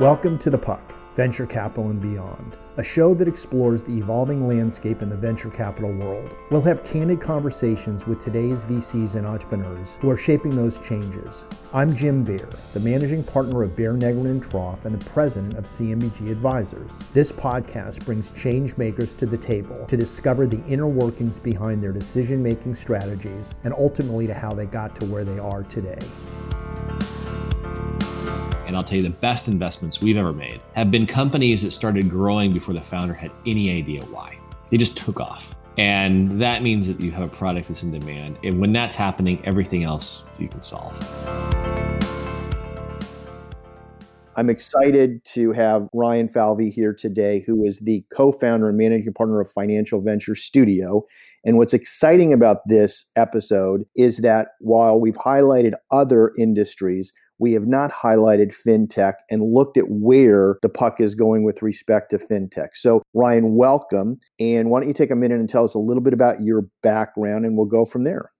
Welcome to The Puck, Venture Capital and Beyond, a show that explores the evolving landscape in the venture capital world. We'll have candid conversations with today's VCs and entrepreneurs who are shaping those changes. I'm Jim Beer, the managing partner of Beer Negrin and Troff and the president of CMBG Advisors. This podcast brings change makers to the table to discover the inner workings behind their decision making strategies and ultimately to how they got to where they are today. And I'll tell you the best investments we've ever made have been companies that started growing before the founder had any idea why. They just took off. And that means that you have a product that's in demand. And when that's happening, everything else you can solve. I'm excited to have Ryan Falvey here today, who is the co founder and managing partner of Financial Venture Studio. And what's exciting about this episode is that while we've highlighted other industries, we have not highlighted fintech and looked at where the puck is going with respect to fintech. So, Ryan, welcome. And why don't you take a minute and tell us a little bit about your background and we'll go from there.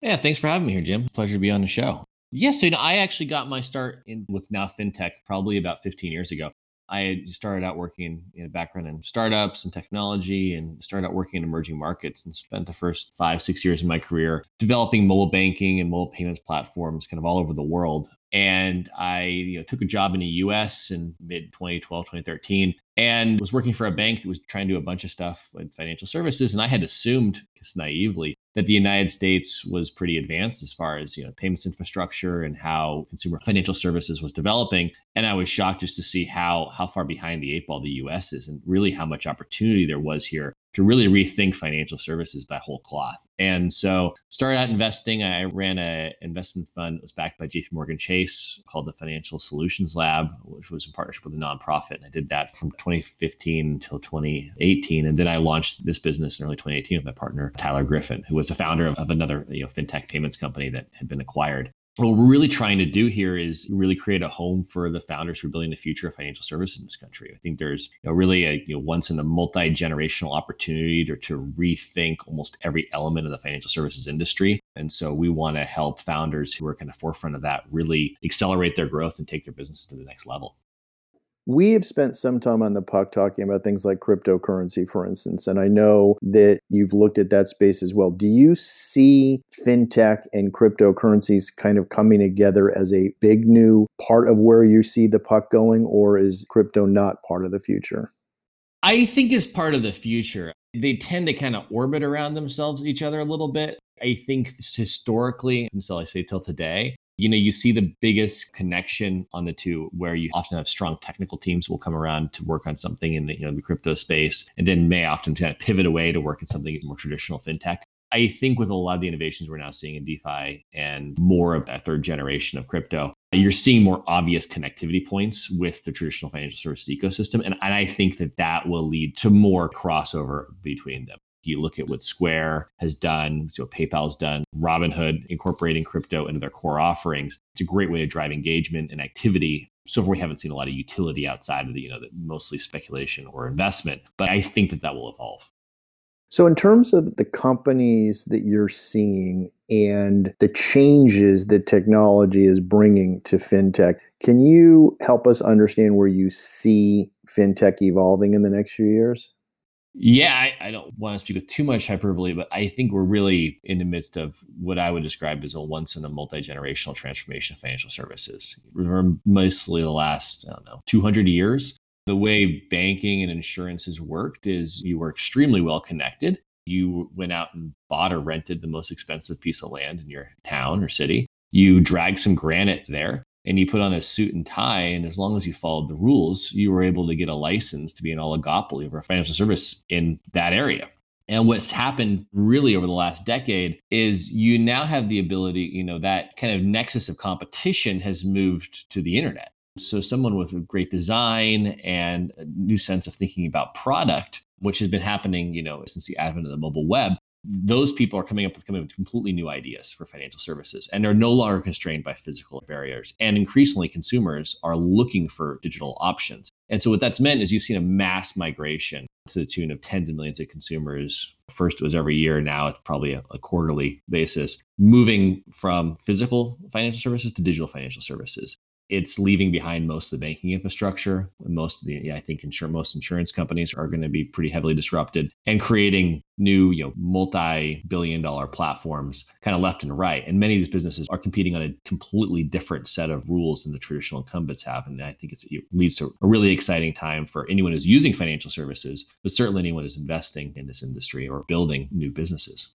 Yeah, thanks for having me here, Jim. Pleasure to be on the show. Yes, yeah, so you know, I actually got my start in what's now fintech probably about 15 years ago. I started out working in a background in startups and technology and started out working in emerging markets and spent the first five, six years of my career developing mobile banking and mobile payments platforms kind of all over the world. And I you know, took a job in the US in mid 2012, 2013, and was working for a bank that was trying to do a bunch of stuff with financial services. And I had assumed, just naively, that the United States was pretty advanced as far as you know payments infrastructure and how consumer financial services was developing. And I was shocked just to see how how far behind the eight ball the U.S. is, and really how much opportunity there was here to really rethink financial services by whole cloth. And so started out investing. I ran an investment fund that was backed by JP Morgan Chase called the Financial Solutions Lab, which was in partnership with a nonprofit. And I did that from 2015 until 2018. And then I launched this business in early 2018 with my partner, Tyler Griffin, who was a founder of, of another you know, fintech payments company that had been acquired what we're really trying to do here is really create a home for the founders who are building the future of financial services in this country. I think there's you know, really a you know, once in a multi generational opportunity to, to rethink almost every element of the financial services industry. And so we want to help founders who are kind of forefront of that really accelerate their growth and take their business to the next level. We have spent some time on the puck talking about things like cryptocurrency, for instance, and I know that you've looked at that space as well. Do you see fintech and cryptocurrencies kind of coming together as a big new part of where you see the puck going, or is crypto not part of the future? I think is part of the future. They tend to kind of orbit around themselves, each other a little bit. I think historically, until I say till today, you know, you see the biggest connection on the two where you often have strong technical teams will come around to work on something in the, you know, the crypto space and then may often kind of pivot away to work in something more traditional fintech. I think with a lot of the innovations we're now seeing in DeFi and more of that third generation of crypto, you're seeing more obvious connectivity points with the traditional financial services ecosystem. And, and I think that that will lead to more crossover between them. You look at what Square has done, what PayPal's done, Robinhood incorporating crypto into their core offerings. It's a great way to drive engagement and activity. So far, we haven't seen a lot of utility outside of the, you know, the mostly speculation or investment. But I think that that will evolve. So, in terms of the companies that you're seeing and the changes that technology is bringing to fintech, can you help us understand where you see fintech evolving in the next few years? Yeah, I, I, don't want to speak with too much hyperbole, but I think we're really in the midst of what I would describe as a once in a multi generational transformation of financial services. For mostly the last, I don't know, 200 years, the way banking and insurance has worked is you were extremely well connected. You went out and bought or rented the most expensive piece of land in your town or city. You dragged some granite there and you put on a suit and tie, and as long as you followed the rules, you were able to get a license to be an oligopoly a financial service in that area. And what's happened really over the last decade is you now have the ability, you know, that kind of nexus of competition has moved to the internet. So someone with a great design and a new sense of thinking about product, which has been happening, you know, since the advent of the mobile web, those people are coming up with coming up with completely new ideas for financial services and they're no longer constrained by physical barriers. And increasingly consumers are looking for digital options. And so what that's meant is you've seen a mass migration to the tune of tens of millions of consumers. First it was every year. Now it's probably a, a quarterly basis moving from physical financial services to digital financial services it's leaving behind most of the banking infrastructure. Most of the, yeah, I think insur- most insurance companies are going to be pretty heavily disrupted and creating new, you know, multi-billion dollar platforms kind of left and right. And many of these businesses are competing on a completely different set of rules than the traditional incumbents have. And I think it leads to a really exciting time for anyone who's using financial services, but certainly anyone who's investing in this industry or building new businesses.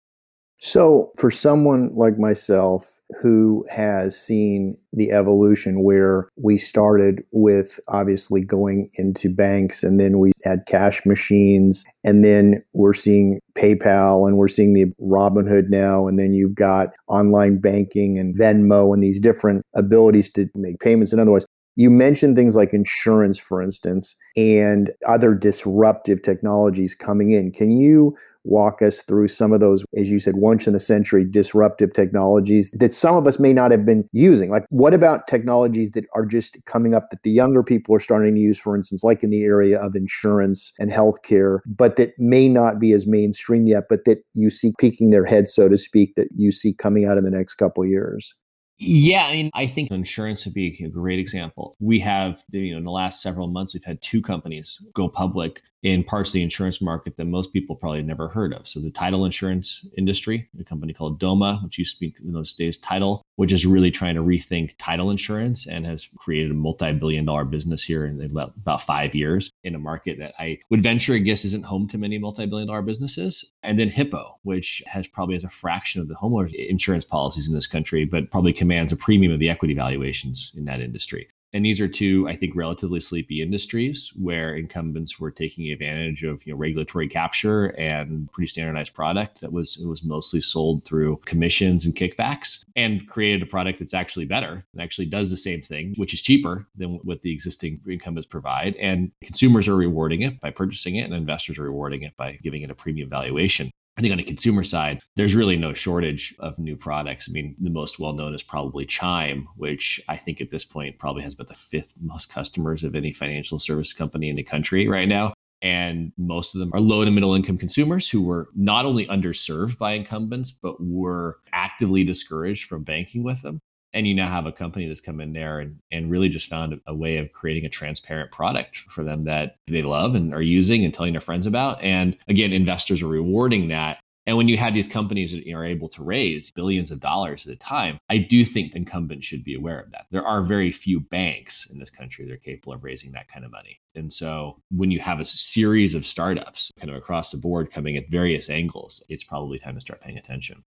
So, for someone like myself who has seen the evolution where we started with obviously going into banks and then we had cash machines and then we're seeing PayPal and we're seeing the Robinhood now and then you've got online banking and Venmo and these different abilities to make payments and otherwise. You mentioned things like insurance for instance and other disruptive technologies coming in. Can you walk us through some of those, as you said, once in a century disruptive technologies that some of us may not have been using? Like, what about technologies that are just coming up that the younger people are starting to use, for instance, like in the area of insurance and healthcare, but that may not be as mainstream yet, but that you see peeking their head, so to speak, that you see coming out in the next couple years? Yeah, I mean, I think insurance would be a great example. We have, you know, in the last several months, we've had two companies go public in parts of the insurance market that most people probably never heard of. So the title insurance industry, a company called Doma, which used to be in those days Title, which is really trying to rethink title insurance and has created a multi-billion dollar business here in about five years in a market that I would venture, I guess, isn't home to many multi-billion dollar businesses. And then Hippo, which has probably as a fraction of the homeowners insurance policies in this country, but probably commands a premium of the equity valuations in that industry. And these are two, I think, relatively sleepy industries where incumbents were taking advantage of you know, regulatory capture and pretty standardized product that was it was mostly sold through commissions and kickbacks, and created a product that's actually better and actually does the same thing, which is cheaper than what the existing incumbents provide. And consumers are rewarding it by purchasing it, and investors are rewarding it by giving it a premium valuation. I think on the consumer side, there's really no shortage of new products. I mean, the most well known is probably Chime, which I think at this point probably has about the fifth most customers of any financial service company in the country right now. And most of them are low to middle income consumers who were not only underserved by incumbents, but were actively discouraged from banking with them. And you now have a company that's come in there and, and really just found a way of creating a transparent product for them that they love and are using and telling their friends about. And again, investors are rewarding that. And when you have these companies that are able to raise billions of dollars at a time, I do think incumbents should be aware of that. There are very few banks in this country that are capable of raising that kind of money. And so when you have a series of startups kind of across the board coming at various angles, it's probably time to start paying attention.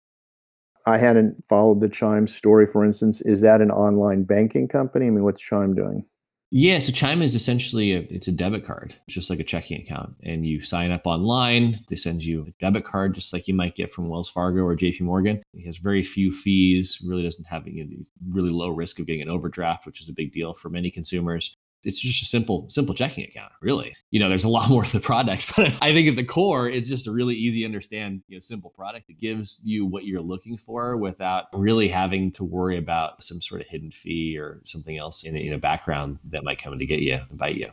I hadn't followed the Chime story, for instance. Is that an online banking company? I mean, what's Chime doing? Yeah, so Chime is essentially a, it's a debit card, just like a checking account, and you sign up online. They send you a debit card, just like you might get from Wells Fargo or J.P. Morgan. It has very few fees. Really doesn't have any really low risk of getting an overdraft, which is a big deal for many consumers it's just a simple simple checking account really. You know there's a lot more to the product but i think at the core it's just a really easy to understand you know simple product that gives you what you're looking for without really having to worry about some sort of hidden fee or something else in, in a background that might come in to get you and bite you.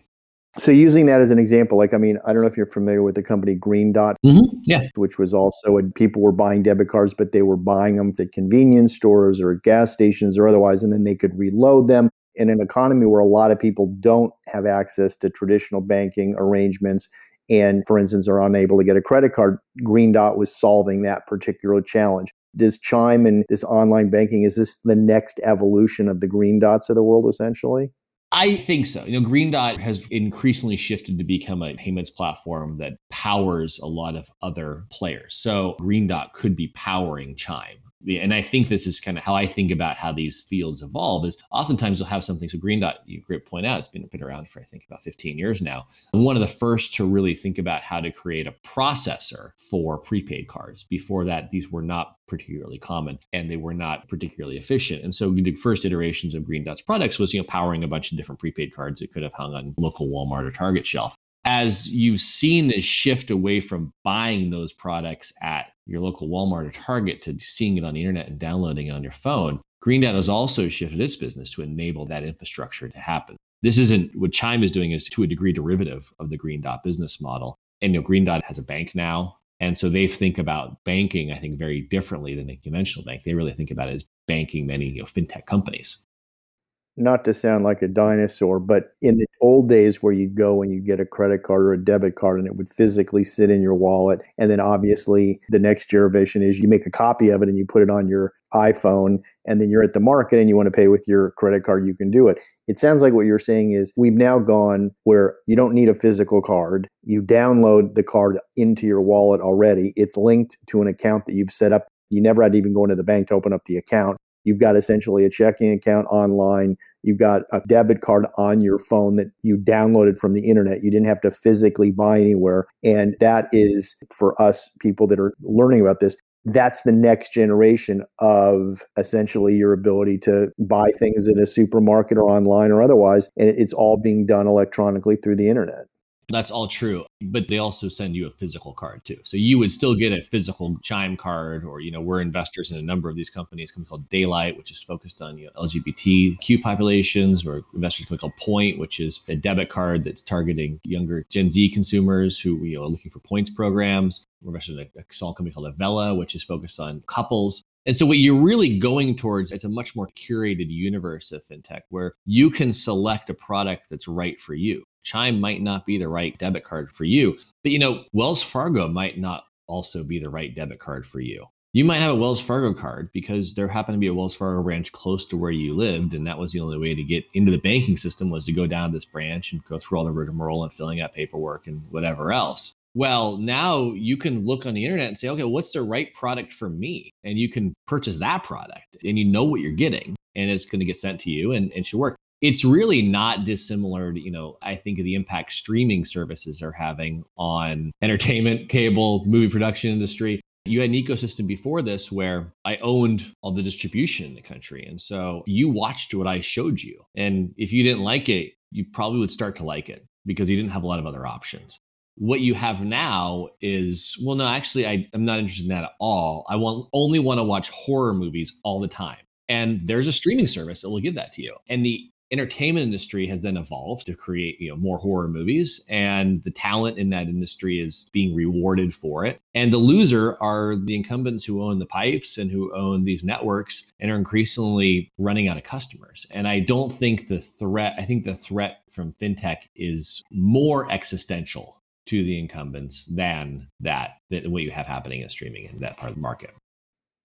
So using that as an example, like I mean, I don't know if you're familiar with the company Green Dot, mm-hmm. yeah, which was also and people were buying debit cards, but they were buying them at convenience stores or at gas stations or otherwise, and then they could reload them in an economy where a lot of people don't have access to traditional banking arrangements and, for instance, are unable to get a credit card, Green Dot was solving that particular challenge. Does Chime and this online banking, is this the next evolution of the Green Dots of the world, essentially? I think so. You know, Green Dot has increasingly shifted to become a payments platform that powers a lot of other players. So Green Dot could be powering Chime and I think this is kind of how I think about how these fields evolve is oftentimes you'll have something. So Green Dot, you great point out, it's been, been around for I think about 15 years now. And one of the first to really think about how to create a processor for prepaid cards. Before that, these were not particularly common and they were not particularly efficient. And so the first iterations of Green Dot's products was, you know, powering a bunch of different prepaid cards that could have hung on local Walmart or Target shelf as you've seen this shift away from buying those products at your local Walmart or Target to seeing it on the internet and downloading it on your phone, Green Dot has also shifted its business to enable that infrastructure to happen. This isn't what Chime is doing is to a degree derivative of the Green Dot business model. And you know, Green Dot has a bank now. And so they think about banking, I think, very differently than a conventional bank. They really think about it as banking many you know, fintech companies. Not to sound like a dinosaur, but in the old days where you'd go and you get a credit card or a debit card and it would physically sit in your wallet. And then obviously the next generation is you make a copy of it and you put it on your iPhone and then you're at the market and you want to pay with your credit card, you can do it. It sounds like what you're saying is we've now gone where you don't need a physical card. You download the card into your wallet already. It's linked to an account that you've set up. You never had to even go into the bank to open up the account. You've got essentially a checking account online. You've got a debit card on your phone that you downloaded from the internet. You didn't have to physically buy anywhere. And that is for us people that are learning about this. That's the next generation of essentially your ability to buy things at a supermarket or online or otherwise. And it's all being done electronically through the internet. That's all true, but they also send you a physical card too. So you would still get a physical Chime card, or you know, we're investors in a number of these companies. Company called Daylight, which is focused on you know, LGBTQ populations. We're investors company called Point, which is a debit card that's targeting younger Gen Z consumers who you know are looking for points programs. We're investors in a, a small company called Ivella, which is focused on couples. And so what you're really going towards, it's a much more curated universe of fintech where you can select a product that's right for you. Chime might not be the right debit card for you, but you know, Wells Fargo might not also be the right debit card for you. You might have a Wells Fargo card because there happened to be a Wells Fargo branch close to where you lived, and that was the only way to get into the banking system was to go down to this branch and go through all the rigmarole and filling out paperwork and whatever else. Well, now you can look on the internet and say, okay, what's the right product for me? And you can purchase that product and you know what you're getting and it's going to get sent to you and, and should work it's really not dissimilar to, you know, I think of the impact streaming services are having on entertainment, cable, movie production industry. You had an ecosystem before this where I owned all the distribution in the country. And so you watched what I showed you. And if you didn't like it, you probably would start to like it because you didn't have a lot of other options. What you have now is, well, no, actually, I, I'm not interested in that at all. I want only want to watch horror movies all the time. And there's a streaming service that will give that to you. And the entertainment industry has then evolved to create you know more horror movies and the talent in that industry is being rewarded for it. And the loser are the incumbents who own the pipes and who own these networks and are increasingly running out of customers. And i don't think the threat i think the threat from fintech is more existential to the incumbents than that than what you have happening in streaming in that part of the market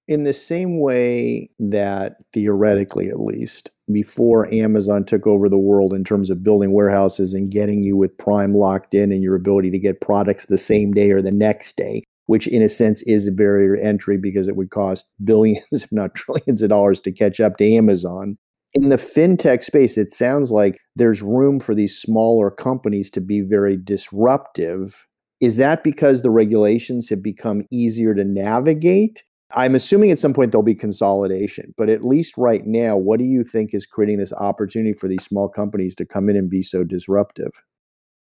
in the same way that theoretically at least before amazon took over the world in terms of building warehouses and getting you with prime locked in and your ability to get products the same day or the next day which in a sense is a barrier to entry because it would cost billions if not trillions of dollars to catch up to amazon. In the fintech space it sounds like there's room for these smaller companies to be very disruptive. Is that because the regulations have become easier to navigate I'm assuming at some point there'll be consolidation, but at least right now, what do you think is creating this opportunity for these small companies to come in and be so disruptive?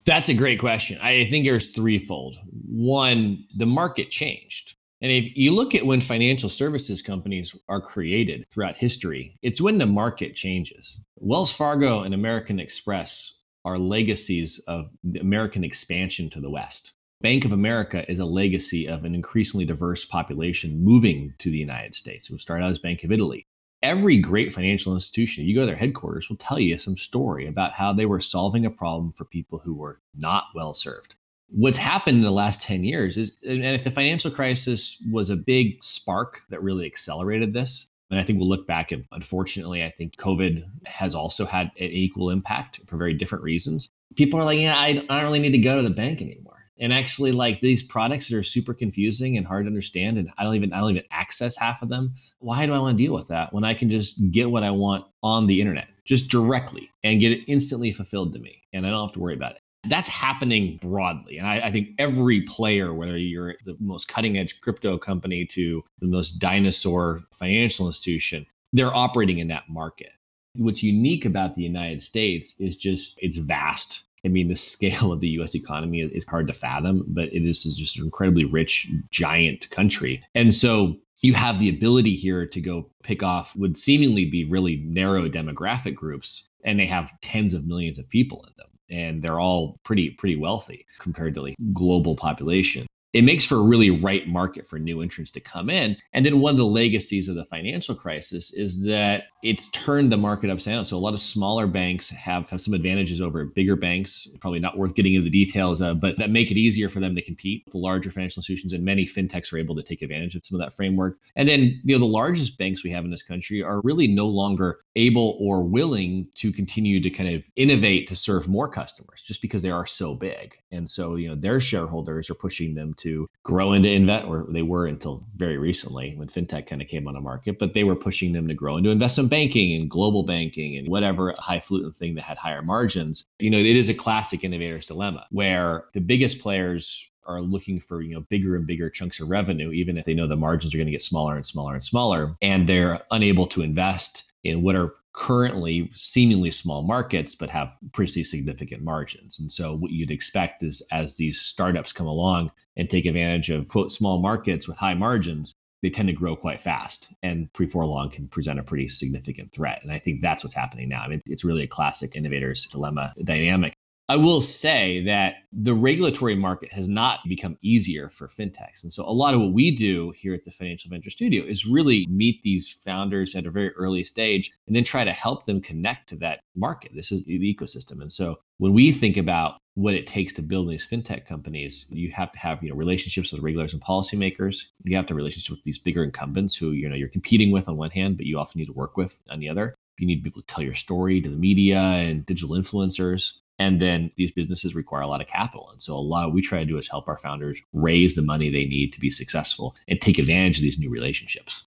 That's a great question. I think there's threefold. One, the market changed. And if you look at when financial services companies are created throughout history, it's when the market changes. Wells Fargo and American Express are legacies of the American expansion to the West. Bank of America is a legacy of an increasingly diverse population moving to the United States. We started out as Bank of Italy. Every great financial institution, you go to their headquarters, will tell you some story about how they were solving a problem for people who were not well served. What's happened in the last 10 years is, and if the financial crisis was a big spark that really accelerated this, and I think we'll look back and unfortunately, I think COVID has also had an equal impact for very different reasons. People are like, yeah, I, I don't really need to go to the bank anymore and actually like these products that are super confusing and hard to understand and i don't even i don't even access half of them why do i want to deal with that when i can just get what i want on the internet just directly and get it instantly fulfilled to me and i don't have to worry about it? That's happening broadly and I, I think every player whether you're the most cutting edge crypto company to the most dinosaur financial institution they're operating in that market. What's unique about the united states is just it's vast I mean, the scale of the US economy is hard to fathom, but this is just an incredibly rich, giant country. And so you have the ability here to go pick off would seemingly be really narrow demographic groups, and they have tens of millions of people in them. And they're all pretty, pretty wealthy compared to like global population it makes for a really right market for new entrants to come in. And then one of the legacies of the financial crisis is that it's turned the market upside down. So a lot of smaller banks have, have some advantages over bigger banks. Probably not worth getting into the details, of, but that make it easier for them to compete. With the larger financial institutions and many fintechs are able to take advantage of some of that framework. And then you know the largest banks we have in this country are really no longer able or willing to continue to kind of innovate to serve more customers just because they are so big. And so you know their shareholders are pushing them to grow into invest, or they were until very recently when fintech kind of came on the market, but they were pushing them to grow into investment banking and global banking and whatever highfalutin thing that had higher margins. You know, it is a classic innovator's dilemma where the biggest players are looking for you know bigger and bigger chunks of revenue even if they know the margins are going to get smaller and smaller and smaller and they're unable to invest in what are currently seemingly small markets but have pretty significant margins and so what you'd expect is as these startups come along and take advantage of quote small markets with high margins they tend to grow quite fast and before long can present a pretty significant threat. And I think that's what's happening now. I mean, it's really a classic innovator's dilemma dynamic. I will say that the regulatory market has not become easier for fintechs. And so a lot of what we do here at the Financial Venture Studio is really meet these founders at a very early stage and then try to help them connect to that market. This is the ecosystem. And so when we think about what it takes to build these fintech companies, you have to have you know relationships with regulators and policymakers. You have to have relationships with these bigger incumbents who you know you're competing with on one hand, but you often need to work with on the other. You need to be able to tell your story to the media and digital influencers. And then these businesses require a lot of capital. And so a lot we try to do is help our founders raise the money they need to be successful and take advantage of these new relationships.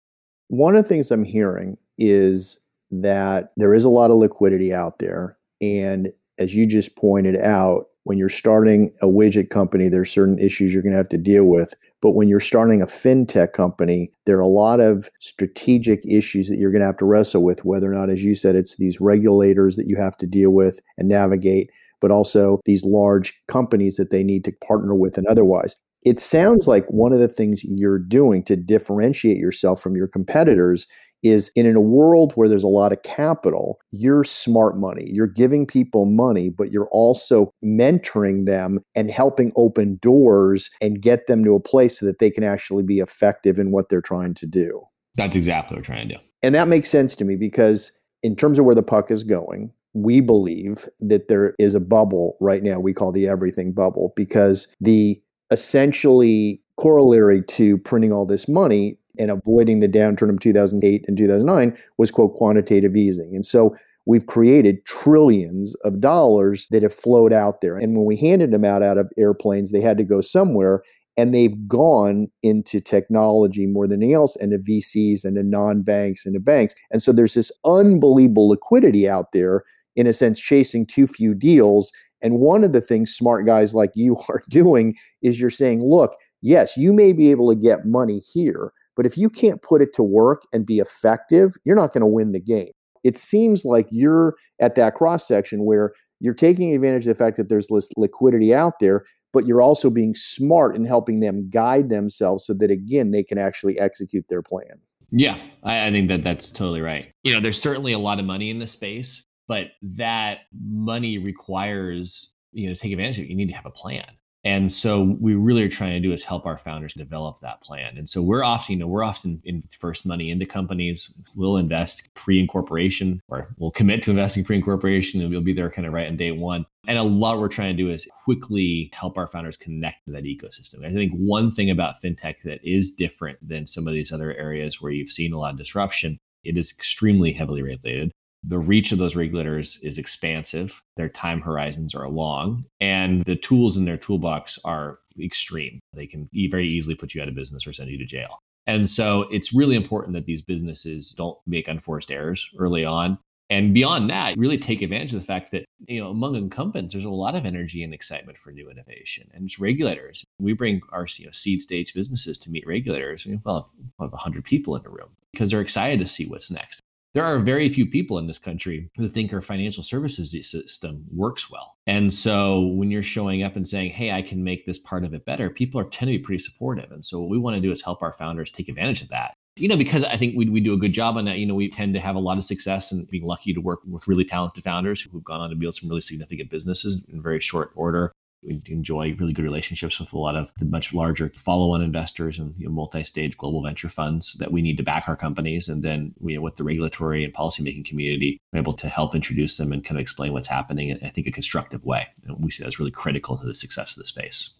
One of the things I'm hearing is that there is a lot of liquidity out there. And as you just pointed out, when you're starting a widget company, there's certain issues you're going to have to deal with. But when you're starting a fintech company, there are a lot of strategic issues that you're going to have to wrestle with, whether or not, as you said, it's these regulators that you have to deal with and navigate but also these large companies that they need to partner with and otherwise. It sounds like one of the things you're doing to differentiate yourself from your competitors is in a world where there's a lot of capital, you're smart money. You're giving people money, but you're also mentoring them and helping open doors and get them to a place so that they can actually be effective in what they're trying to do. That's exactly what we're trying to do. And that makes sense to me because, in terms of where the puck is going, we believe that there is a bubble right now. We call the everything bubble because the essentially corollary to printing all this money and avoiding the downturn of 2008 and 2009 was quote quantitative easing. And so we've created trillions of dollars that have flowed out there. And when we handed them out out of airplanes they had to go somewhere and they've gone into technology more than anything else and to VCs and to non-banks and to banks. And so there's this unbelievable liquidity out there in a sense, chasing too few deals. And one of the things smart guys like you are doing is you're saying, look, yes, you may be able to get money here, but if you can't put it to work and be effective, you're not going to win the game. It seems like you're at that cross section where you're taking advantage of the fact that there's this liquidity out there, but you're also being smart in helping them guide themselves so that, again, they can actually execute their plan. Yeah, I, I think that that's totally right. You know, there's certainly a lot of money in this space but that money requires you know to take advantage of it you need to have a plan. And so we really are trying to do is help our founders develop that plan. And so we're often you know we're often in first money into companies. We'll invest pre-incorporation or we'll commit to investing pre-incorporation and we'll be there kind of right on day one. And a lot we're trying to do is quickly help our founders connect to that ecosystem. I think one thing about fintech that is different than some of these other areas where you've seen a lot of disruption, it is extremely heavily regulated the reach of those regulators is expansive, their time horizons are long, and the tools in their toolbox are extreme. They can very easily put you out of business or send you to jail. And so it's really important that these businesses don't make unforced errors early on. And beyond that, really take advantage of the fact that, you know, among incumbents, there's a lot of energy and excitement for new innovation. And it's regulators. We bring our you know, seed stage businesses to meet regulators. We well, have 100 people in the room because they're excited to see what's next there are very few people in this country who think our financial services system works well. And so when you're showing up and saying, hey, I can make this part of it better, people are tend to be pretty supportive. And so what we want to do is help our founders take advantage of that. You know, because I think we, we do a good job on that. You know, we tend to have a lot of success and being lucky to work with really talented founders who've gone on to build some really significant businesses in very short order. We enjoy really good relationships with a lot of the much larger follow-on investors and you know, multi-stage global venture funds that we need to back our companies. And then we, with the regulatory and policymaking community, we're able to help introduce them and kind of explain what's happening in, I think, a constructive way. And we see that's really critical to the success of the space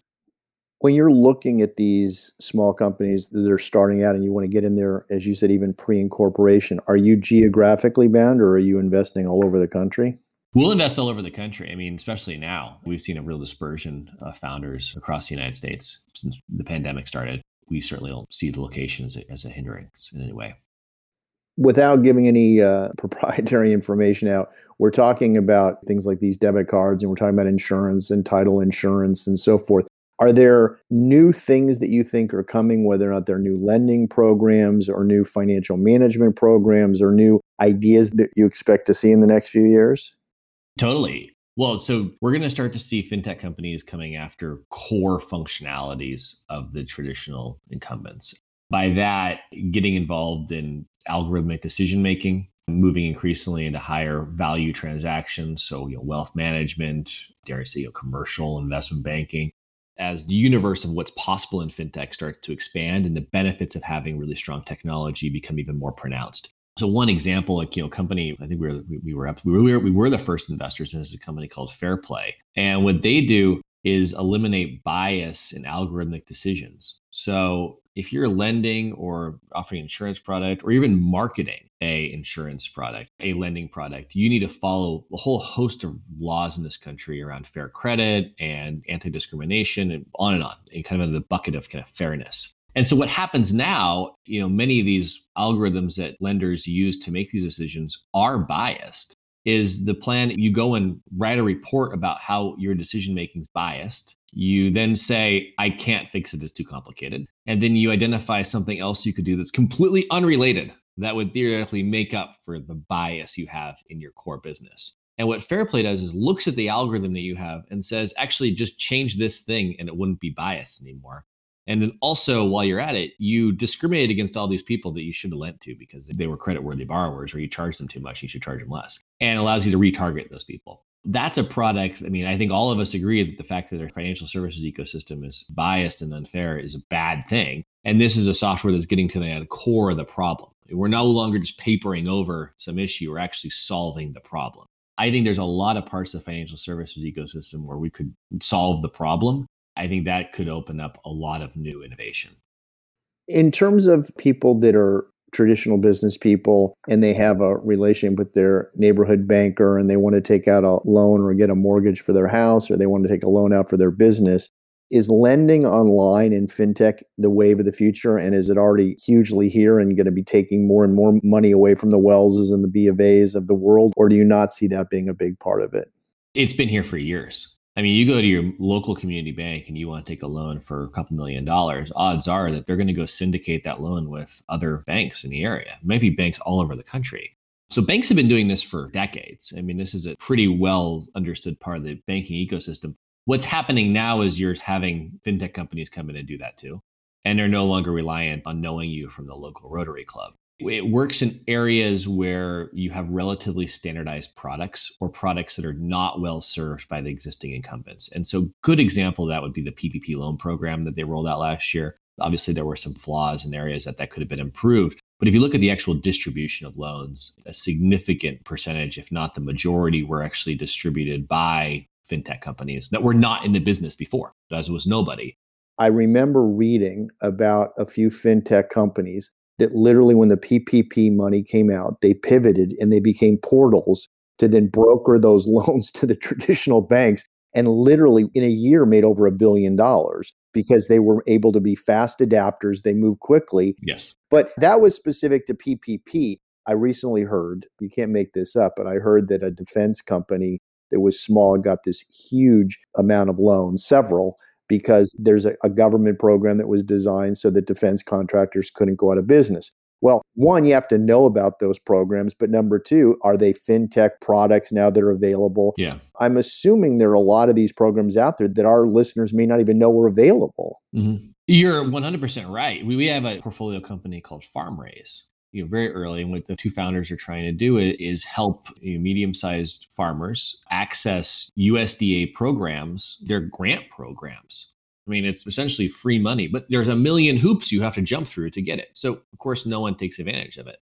when you're looking at these small companies that are starting out and you want to get in there, as you said, even pre incorporation, are you geographically bound or are you investing all over the country? We'll invest all over the country. I mean, especially now, we've seen a real dispersion of founders across the United States since the pandemic started. We certainly don't see the locations as a hindrance in any way. Without giving any uh, proprietary information out, we're talking about things like these debit cards and we're talking about insurance and title insurance and so forth. Are there new things that you think are coming, whether or not they're new lending programs or new financial management programs or new ideas that you expect to see in the next few years? Totally. Well, so we're going to start to see fintech companies coming after core functionalities of the traditional incumbents. By that, getting involved in algorithmic decision making, moving increasingly into higher value transactions. So, you know, wealth management, dare I say, you know, commercial investment banking, as the universe of what's possible in fintech starts to expand and the benefits of having really strong technology become even more pronounced. So one example, like you know, company, I think we were we were up, we were we were the first investors in this a company called Fairplay, and what they do is eliminate bias in algorithmic decisions. So if you're lending or offering insurance product or even marketing a insurance product, a lending product, you need to follow a whole host of laws in this country around fair credit and anti-discrimination and on and on, and kind of in the bucket of kind of fairness. And so what happens now, you know, many of these algorithms that lenders use to make these decisions are biased. Is the plan you go and write a report about how your decision making is biased you then say, I can't fix it, it's too complicated. And then you identify something else you could do that's completely unrelated that would theoretically make up for the bias you have in your core business. And what Fairplay does is looks at the algorithm that you have and says, actually, just change this thing and it wouldn't be biased anymore. And then also, while you're at it, you discriminate against all these people that you should have lent to because they were credit worthy borrowers or you charge them too much, you should charge them less. And allows you to retarget those people that's a product. I mean, I think all of us agree that the fact that our financial services ecosystem is biased and unfair is a bad thing. And this is a software that's getting to the core of the problem. We're no longer just papering over some issue, we're actually solving the problem. I think there's a lot of parts of the financial services ecosystem where we could solve the problem. I think that could open up a lot of new innovation. In terms of people that are traditional business people and they have a relationship with their neighborhood banker and they want to take out a loan or get a mortgage for their house or they want to take a loan out for their business. Is lending online in fintech the wave of the future? And is it already hugely here and going to be taking more and more money away from the Wellses and the B of A's of the world? Or do you not see that being a big part of it? It's been here for years. I mean, you go to your local community bank and you want to take a loan for a couple million dollars, odds are that they're going to go syndicate that loan with other banks in the area, maybe banks all over the country. So banks have been doing this for decades. I mean, this is a pretty well understood part of the banking ecosystem. What's happening now is you're having fintech companies come in and do that too. And they're no longer reliant on knowing you from the local Rotary Club it works in areas where you have relatively standardized products or products that are not well served by the existing incumbents. And so, good example of that would be the PPP loan program that they rolled out last year. Obviously, there were some flaws in areas that that could have been improved. But if you look at the actual distribution of loans, a significant percentage, if not the majority, were actually distributed by fintech companies that were not in the business before, as was nobody. I remember reading about a few fintech companies that literally when the PPP money came out, they pivoted and they became portals to then broker those loans to the traditional banks and literally in a year made over a billion dollars because they were able to be fast adapters. They move quickly. Yes. But that was specific to PPP. I recently heard, you can't make this up, but I heard that a defense company that was small got this huge amount of loans, several, because there's a, a government program that was designed so that defense contractors couldn't go out of business. Well, one, you have to know about those programs, but number two, are they fintech products now that are available? Yeah. I'm assuming there are a lot of these programs out there that our listeners may not even know were available. Mm-hmm. You're 100% right. We, we have a portfolio company called FarmRaise. You know, very early. And what the two founders are trying to do is help you know, medium-sized farmers access USDA programs, their grant programs. I mean, it's essentially free money, but there's a million hoops you have to jump through to get it. So, of course, no one takes advantage of it.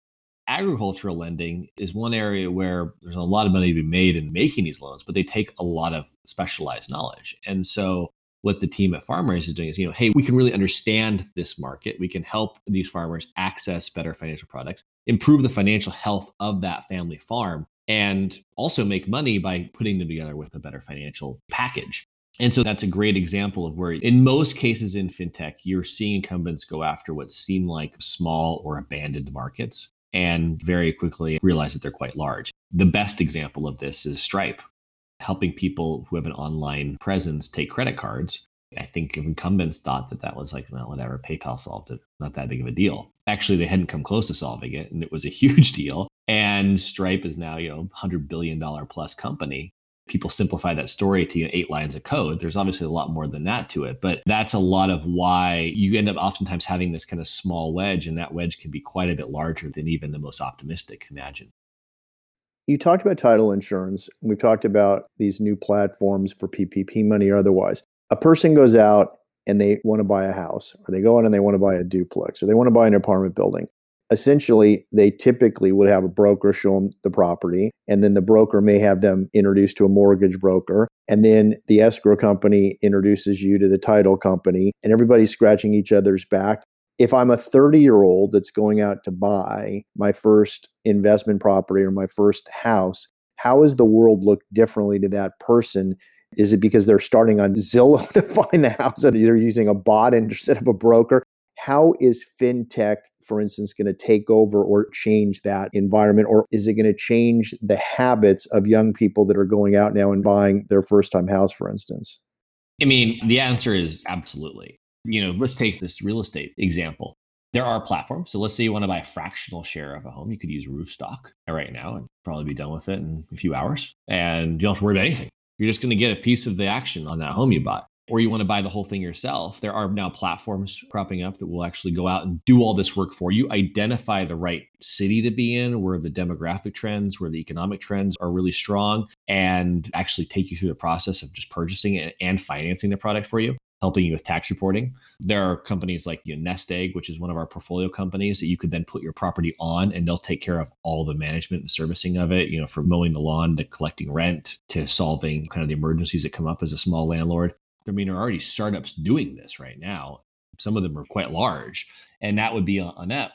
Agricultural lending is one area where there's a lot of money to be made in making these loans, but they take a lot of specialized knowledge. And so, what the team at FarmRaise is doing is, you know, hey, we can really understand this market. We can help these farmers access better financial products, improve the financial health of that family farm, and also make money by putting them together with a better financial package. And so that's a great example of where, in most cases in fintech, you're seeing incumbents go after what seem like small or abandoned markets and very quickly realize that they're quite large. The best example of this is Stripe, helping people who have an online presence take credit cards. I think incumbents thought that that was like, well, whatever, PayPal solved it, not that big of a deal. Actually, they hadn't come close to solving it, and it was a huge deal. And Stripe is now, you know, $100 billion plus company people simplify that story to eight lines of code. There's obviously a lot more than that to it, but that's a lot of why you end up oftentimes having this kind of small wedge, and that wedge can be quite a bit larger than even the most optimistic imagine. You talked about title insurance. We've talked about these new platforms for PPP money or otherwise. A person goes out and they want to buy a house, or they go out and they want to buy a duplex, or they want to buy an apartment building essentially they typically would have a broker show them the property and then the broker may have them introduced to a mortgage broker and then the escrow company introduces you to the title company and everybody's scratching each other's back if i'm a 30 year old that's going out to buy my first investment property or my first house how does the world look differently to that person is it because they're starting on Zillow to find the house that they're using a bot instead of a broker? How is fintech, for instance, going to take over or change that environment? Or is it going to change the habits of young people that are going out now and buying their first time house, for instance? I mean, the answer is absolutely. You know, let's take this real estate example. There are platforms. So let's say you want to buy a fractional share of a home. You could use Roofstock right now and probably be done with it in a few hours. And you don't have to worry about anything. You're just going to get a piece of the action on that home you bought or you want to buy the whole thing yourself, there are now platforms cropping up that will actually go out and do all this work for you, identify the right city to be in, where the demographic trends, where the economic trends are really strong, and actually take you through the process of just purchasing it and financing the product for you helping you with tax reporting. There are companies like you know, Nest Egg, which is one of our portfolio companies that you could then put your property on and they'll take care of all the management and servicing of it, you know, from mowing the lawn to collecting rent to solving kind of the emergencies that come up as a small landlord. I mean, there are already startups doing this right now. Some of them are quite large, and that would be on that.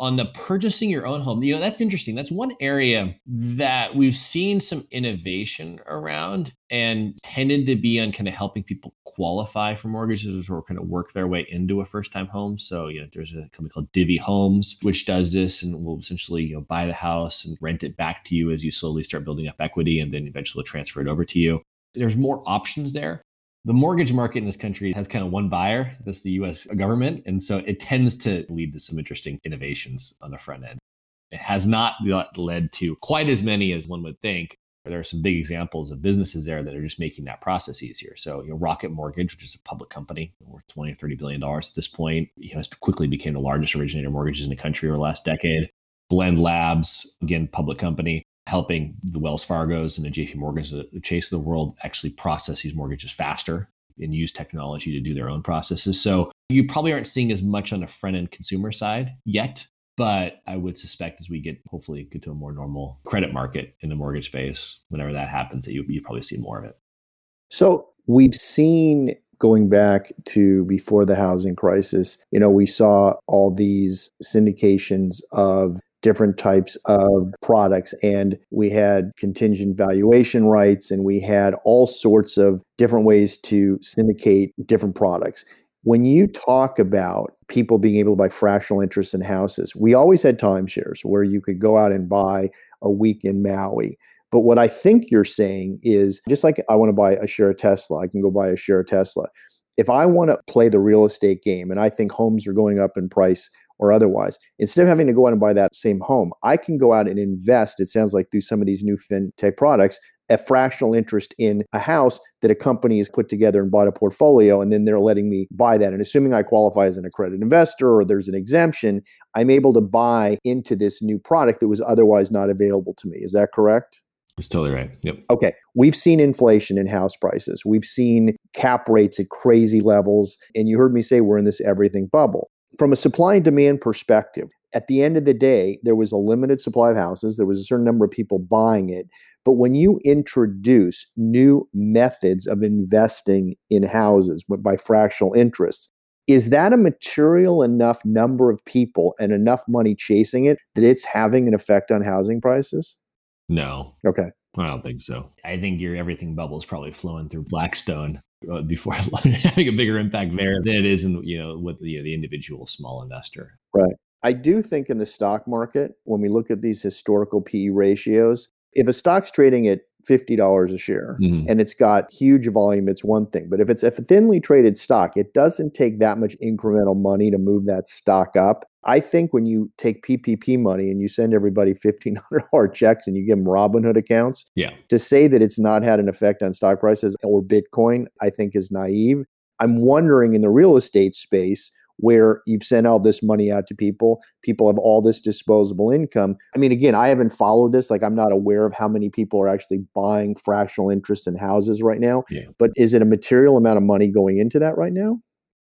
On the purchasing your own home, you know, that's interesting. That's one area that we've seen some innovation around and tended to be on kind of helping people qualify for mortgages or kind of work their way into a first time home. So, you know, there's a company called Divvy Homes, which does this and will essentially, you know, buy the house and rent it back to you as you slowly start building up equity and then eventually transfer it over to you. There's more options there the mortgage market in this country has kind of one buyer that's the us government and so it tends to lead to some interesting innovations on the front end it has not led to quite as many as one would think there are some big examples of businesses there that are just making that process easier. So, you know, Rocket Mortgage, which is a public company worth 20 or 30 billion dollars at this point, you know, quickly became the largest originator of mortgages in the country over the last decade. Blend Labs, again, public company, helping the Wells Fargo's and the JP Morgan's, uh, the Chase of the world actually process these mortgages faster and use technology to do their own processes. So you probably aren't seeing as much on the front end consumer side yet, but I would suspect as we get hopefully get to a more normal credit market in the mortgage space, whenever that happens, that you you probably see more of it. So we've seen going back to before the housing crisis, you know, we saw all these syndications of different types of products. And we had contingent valuation rights and we had all sorts of different ways to syndicate different products. When you talk about people being able to buy fractional interest in houses, we always had timeshares where you could go out and buy a week in Maui. But what I think you're saying is just like I want to buy a share of Tesla, I can go buy a share of Tesla. If I want to play the real estate game and I think homes are going up in price or otherwise. Instead of having to go out and buy that same home, I can go out and invest, it sounds like, through some of these new fintech products a fractional interest in a house that a company has put together and bought a portfolio, and then they're letting me buy that. And assuming I qualify as an accredited investor or there's an exemption, I'm able to buy into this new product that was otherwise not available to me. Is that correct? That's totally right. Yep. Okay. We've seen inflation in house prices. We've seen cap rates at crazy levels. And you heard me say we're in this everything bubble. From a supply and demand perspective, at the end of the day, there was a limited supply of houses. There was a certain number of people buying it. But when you introduce new methods of investing in houses by fractional interest, is that a material enough number of people and enough money chasing it that it's having an effect on housing prices? No. Okay. I don't think so. I think your everything bubble is probably flowing through Blackstone uh, before having a bigger impact there than it is in you know with the, the individual small investor. Right. I do think in the stock market, when we look at these historical PE ratios, if a stock's trading at $50 a share mm-hmm. and it's got huge volume, it's one thing. But if it's a thinly traded stock, it doesn't take that much incremental money to move that stock up. I think when you take PPP money and you send everybody $1,500 checks and you give them Robinhood accounts, yeah. to say that it's not had an effect on stock prices or Bitcoin, I think is naive. I'm wondering in the real estate space, where you've sent all this money out to people. People have all this disposable income. I mean, again, I haven't followed this. Like, I'm not aware of how many people are actually buying fractional interest in houses right now. Yeah. But is it a material amount of money going into that right now?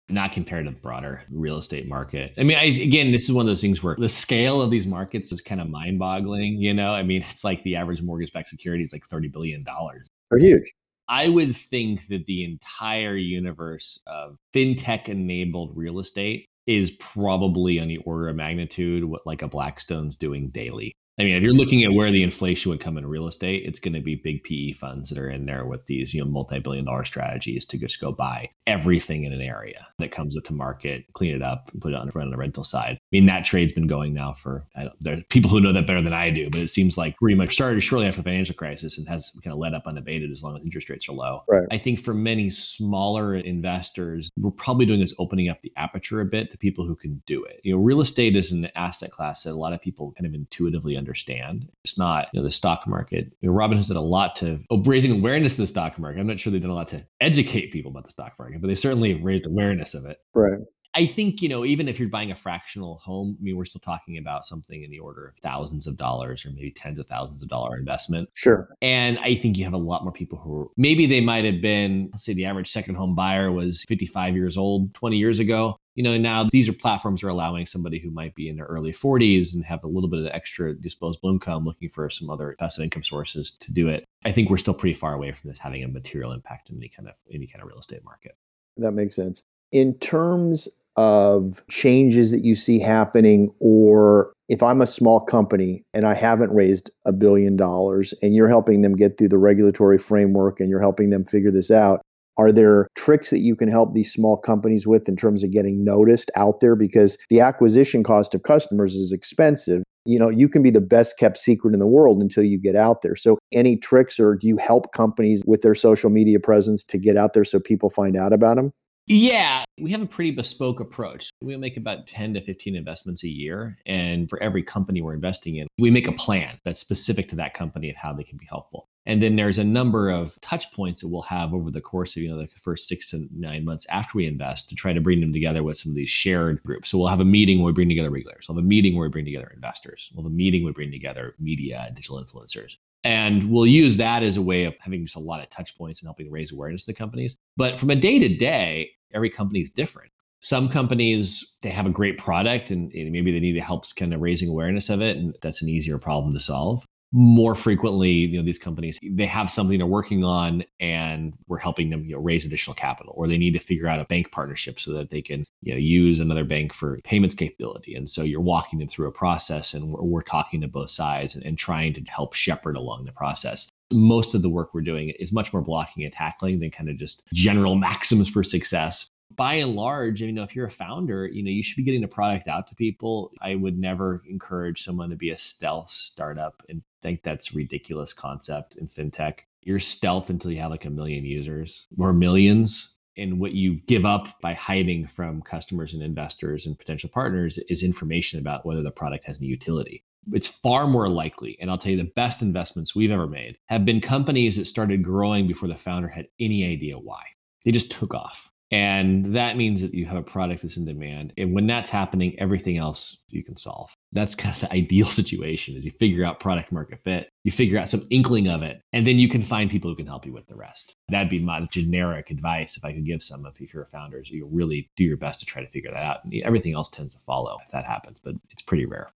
Not compared to the broader real estate market. I mean, I, again, this is one of those things where the scale of these markets is kind of mind boggling. You know, I mean, it's like the average mortgage backed security is like $30 billion. They're huge. I would think that the entire universe of fintech enabled real estate is probably on the order of magnitude what like a Blackstone's doing daily. I mean, if you're looking at where the inflation would come in real estate, it's going to be big PE funds that are in there with these, you know, multi-billion dollar strategies to just go buy everything in an area that comes up to market, clean it up, and put it on, front on the rental side. I mean, that trade's been going now for I don't, there are people who know that better than I do, but it seems like pretty much started shortly after the financial crisis and has kind of led up unabated as long as interest rates are low. Right. I think for many smaller investors, we're probably doing is opening up the aperture a bit to people who can do it. You know, real estate is an asset class that a lot of people kind of intuitively understand. It's not you know the stock market. You know, Robinhood has done a lot to oh, raising awareness of the stock market. I'm not sure they've done a lot to educate people about the stock market, but they certainly have raised awareness of it. Right. I think, you know, even if you're buying a fractional home, I mean, we're still talking about something in the order of thousands of dollars or maybe tens of thousands of dollar investment. Sure. And I think you have a lot more people who are, maybe they might have been, let's say the average second home buyer was 55 years old 20 years ago. You know, now these are platforms are allowing somebody who might be in their early 40s and have a little bit of extra disposable income looking for some other passive income sources to do it. I think we're still pretty far away from this having a material impact in any kind of any kind of real estate market. That makes sense. In terms of changes that you see happening or if I'm a small company and I haven't raised a billion dollars and you're helping them get through the regulatory framework and you're helping them figure this out, are there tricks that you can help these small companies with in terms of getting noticed out there? Because the acquisition cost of customers is expensive. You know, you can be the best kept secret in the world until you get out there. So, any tricks or do you help companies with their social media presence to get out there so people find out about them? Yeah, we have a pretty bespoke approach. We make about 10 to 15 investments a year. And for every company we're investing in, we make a plan that's specific to that company of how they can be helpful. And then there's a number of touch points that we'll have over the course of, you know, the first six to nine months after we invest to try to bring them together with some of these shared groups. So we'll have a meeting where we bring together regulars. We'll have a meeting where we bring together investors. We'll have a meeting where we bring together media and digital influencers. And we'll use that as a way of having just a lot of touch points and helping raise awareness of the companies. But from a day to day, every company is different. Some companies they have a great product and maybe they need to help kind of raising awareness of it, and that's an easier problem to solve. More frequently, you know, these companies they have something they're working on, and we're helping them, you know, raise additional capital, or they need to figure out a bank partnership so that they can, you know, use another bank for payments capability. And so you're walking them through a process, and we're, we're talking to both sides and, and trying to help shepherd along the process most of the work we're doing is much more blocking and tackling than kind of just general maxims for success by and large, you know, if you're a founder, you know, you should be getting the product out to people. I would never encourage someone to be a stealth startup and think that's a ridiculous concept in fintech. You're stealth until you have like a million users or millions. And what you give up by hiding from customers and investors and potential partners is information about whether the product has any utility it's far more likely, and I'll tell you the best investments we've ever made have been companies that started growing before the founder had any idea why. They just took off. And that means that you have a product that's in demand. And when that's happening, everything else you can solve. That's kind of the ideal situation is you figure out product market fit, you figure out some inkling of it, and then you can find people who can help you with the rest. That'd be my generic advice if I could give some of if you're a founder, is you really do your best to try to figure that out. And everything else tends to follow if that happens, but it's pretty rare.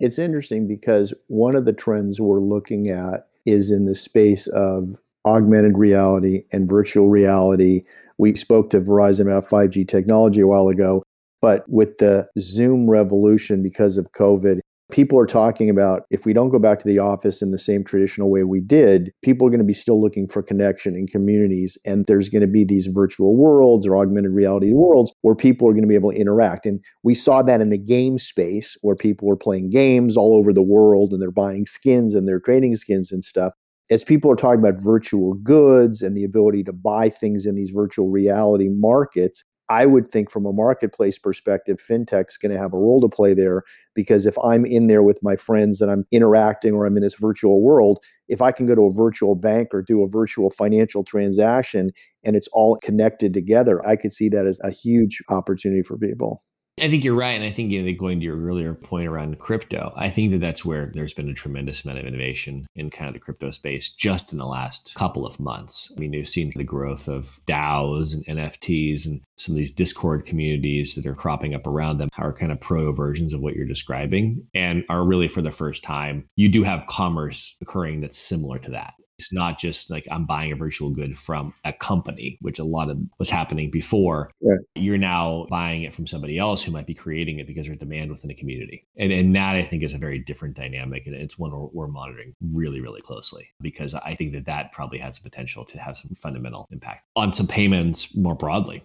It's interesting because one of the trends we're looking at is in the space of augmented reality and virtual reality. We spoke to Verizon about 5G technology a while ago, but with the Zoom revolution because of COVID, people are talking about if we don't go back to the office in the same traditional way we did, people are going to be still looking for connection in communities. And there's going to be these virtual worlds or augmented reality worlds where people are going to be able to interact. And we saw that in the game space where people were playing games all over the world and they're buying skins and they're trading skins and stuff. As people are talking about virtual goods and the ability to buy things in these virtual reality markets, I would think from a marketplace perspective, fintech's going to have a role to play there because if I'm in there with my friends and I'm interacting or I'm in this virtual world, if I can go to a virtual bank or do a virtual financial transaction and it's all connected together, I could see that as a huge opportunity for people. I think you're right. And I think, you know, going to your earlier point around crypto, I think that that's where there's been a tremendous amount of innovation in kind of the crypto space just in the last couple of months. I mean, you've seen the growth of DAOs and NFTs and some of these Discord communities that are cropping up around them are kind of proto versions of what you're describing and are really for the first time. You do have commerce occurring that's similar to that. It's not just like I'm buying a virtual good from a company, which a lot of was happening before. Right. You're now buying it from somebody else who might be creating it because there's demand within a community. And, and that I think is a very different dynamic. And it's one we're, we're monitoring really, really closely because I think that that probably has the potential to have some fundamental impact on some payments more broadly.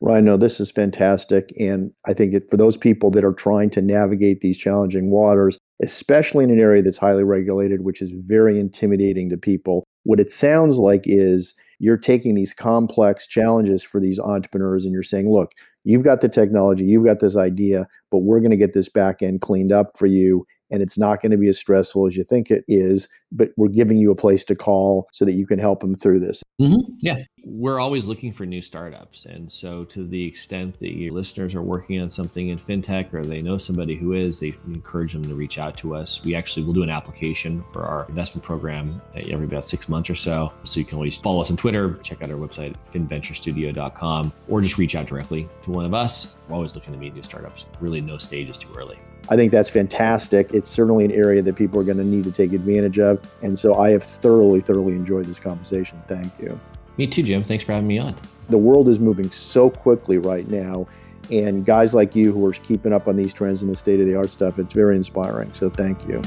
Ryan, no, this is fantastic. And I think it, for those people that are trying to navigate these challenging waters, especially in an area that's highly regulated, which is very intimidating to people. What it sounds like is you're taking these complex challenges for these entrepreneurs and you're saying, look, you've got the technology, you've got this idea, but we're going to get this back end cleaned up for you and it's not going to be as stressful as you think it is but we're giving you a place to call so that you can help them through this. Mm-hmm. yeah. We're always looking for new startups and so to the extent that your listeners are working on something in fintech or they know somebody who is they encourage them to reach out to us. We actually will do an application for our investment program every about six months or so. So you can always follow us on twitter check out our website finventurestudio.com or just reach out directly to one of us. We're always looking to meet new startups. Really no stage is too early I think that's fantastic. It's certainly an area that people are going to need to take advantage of. And so I have thoroughly, thoroughly enjoyed this conversation. Thank you. Me too, Jim. Thanks for having me on. The world is moving so quickly right now. And guys like you who are keeping up on these trends and the state of the art stuff, it's very inspiring. So thank you.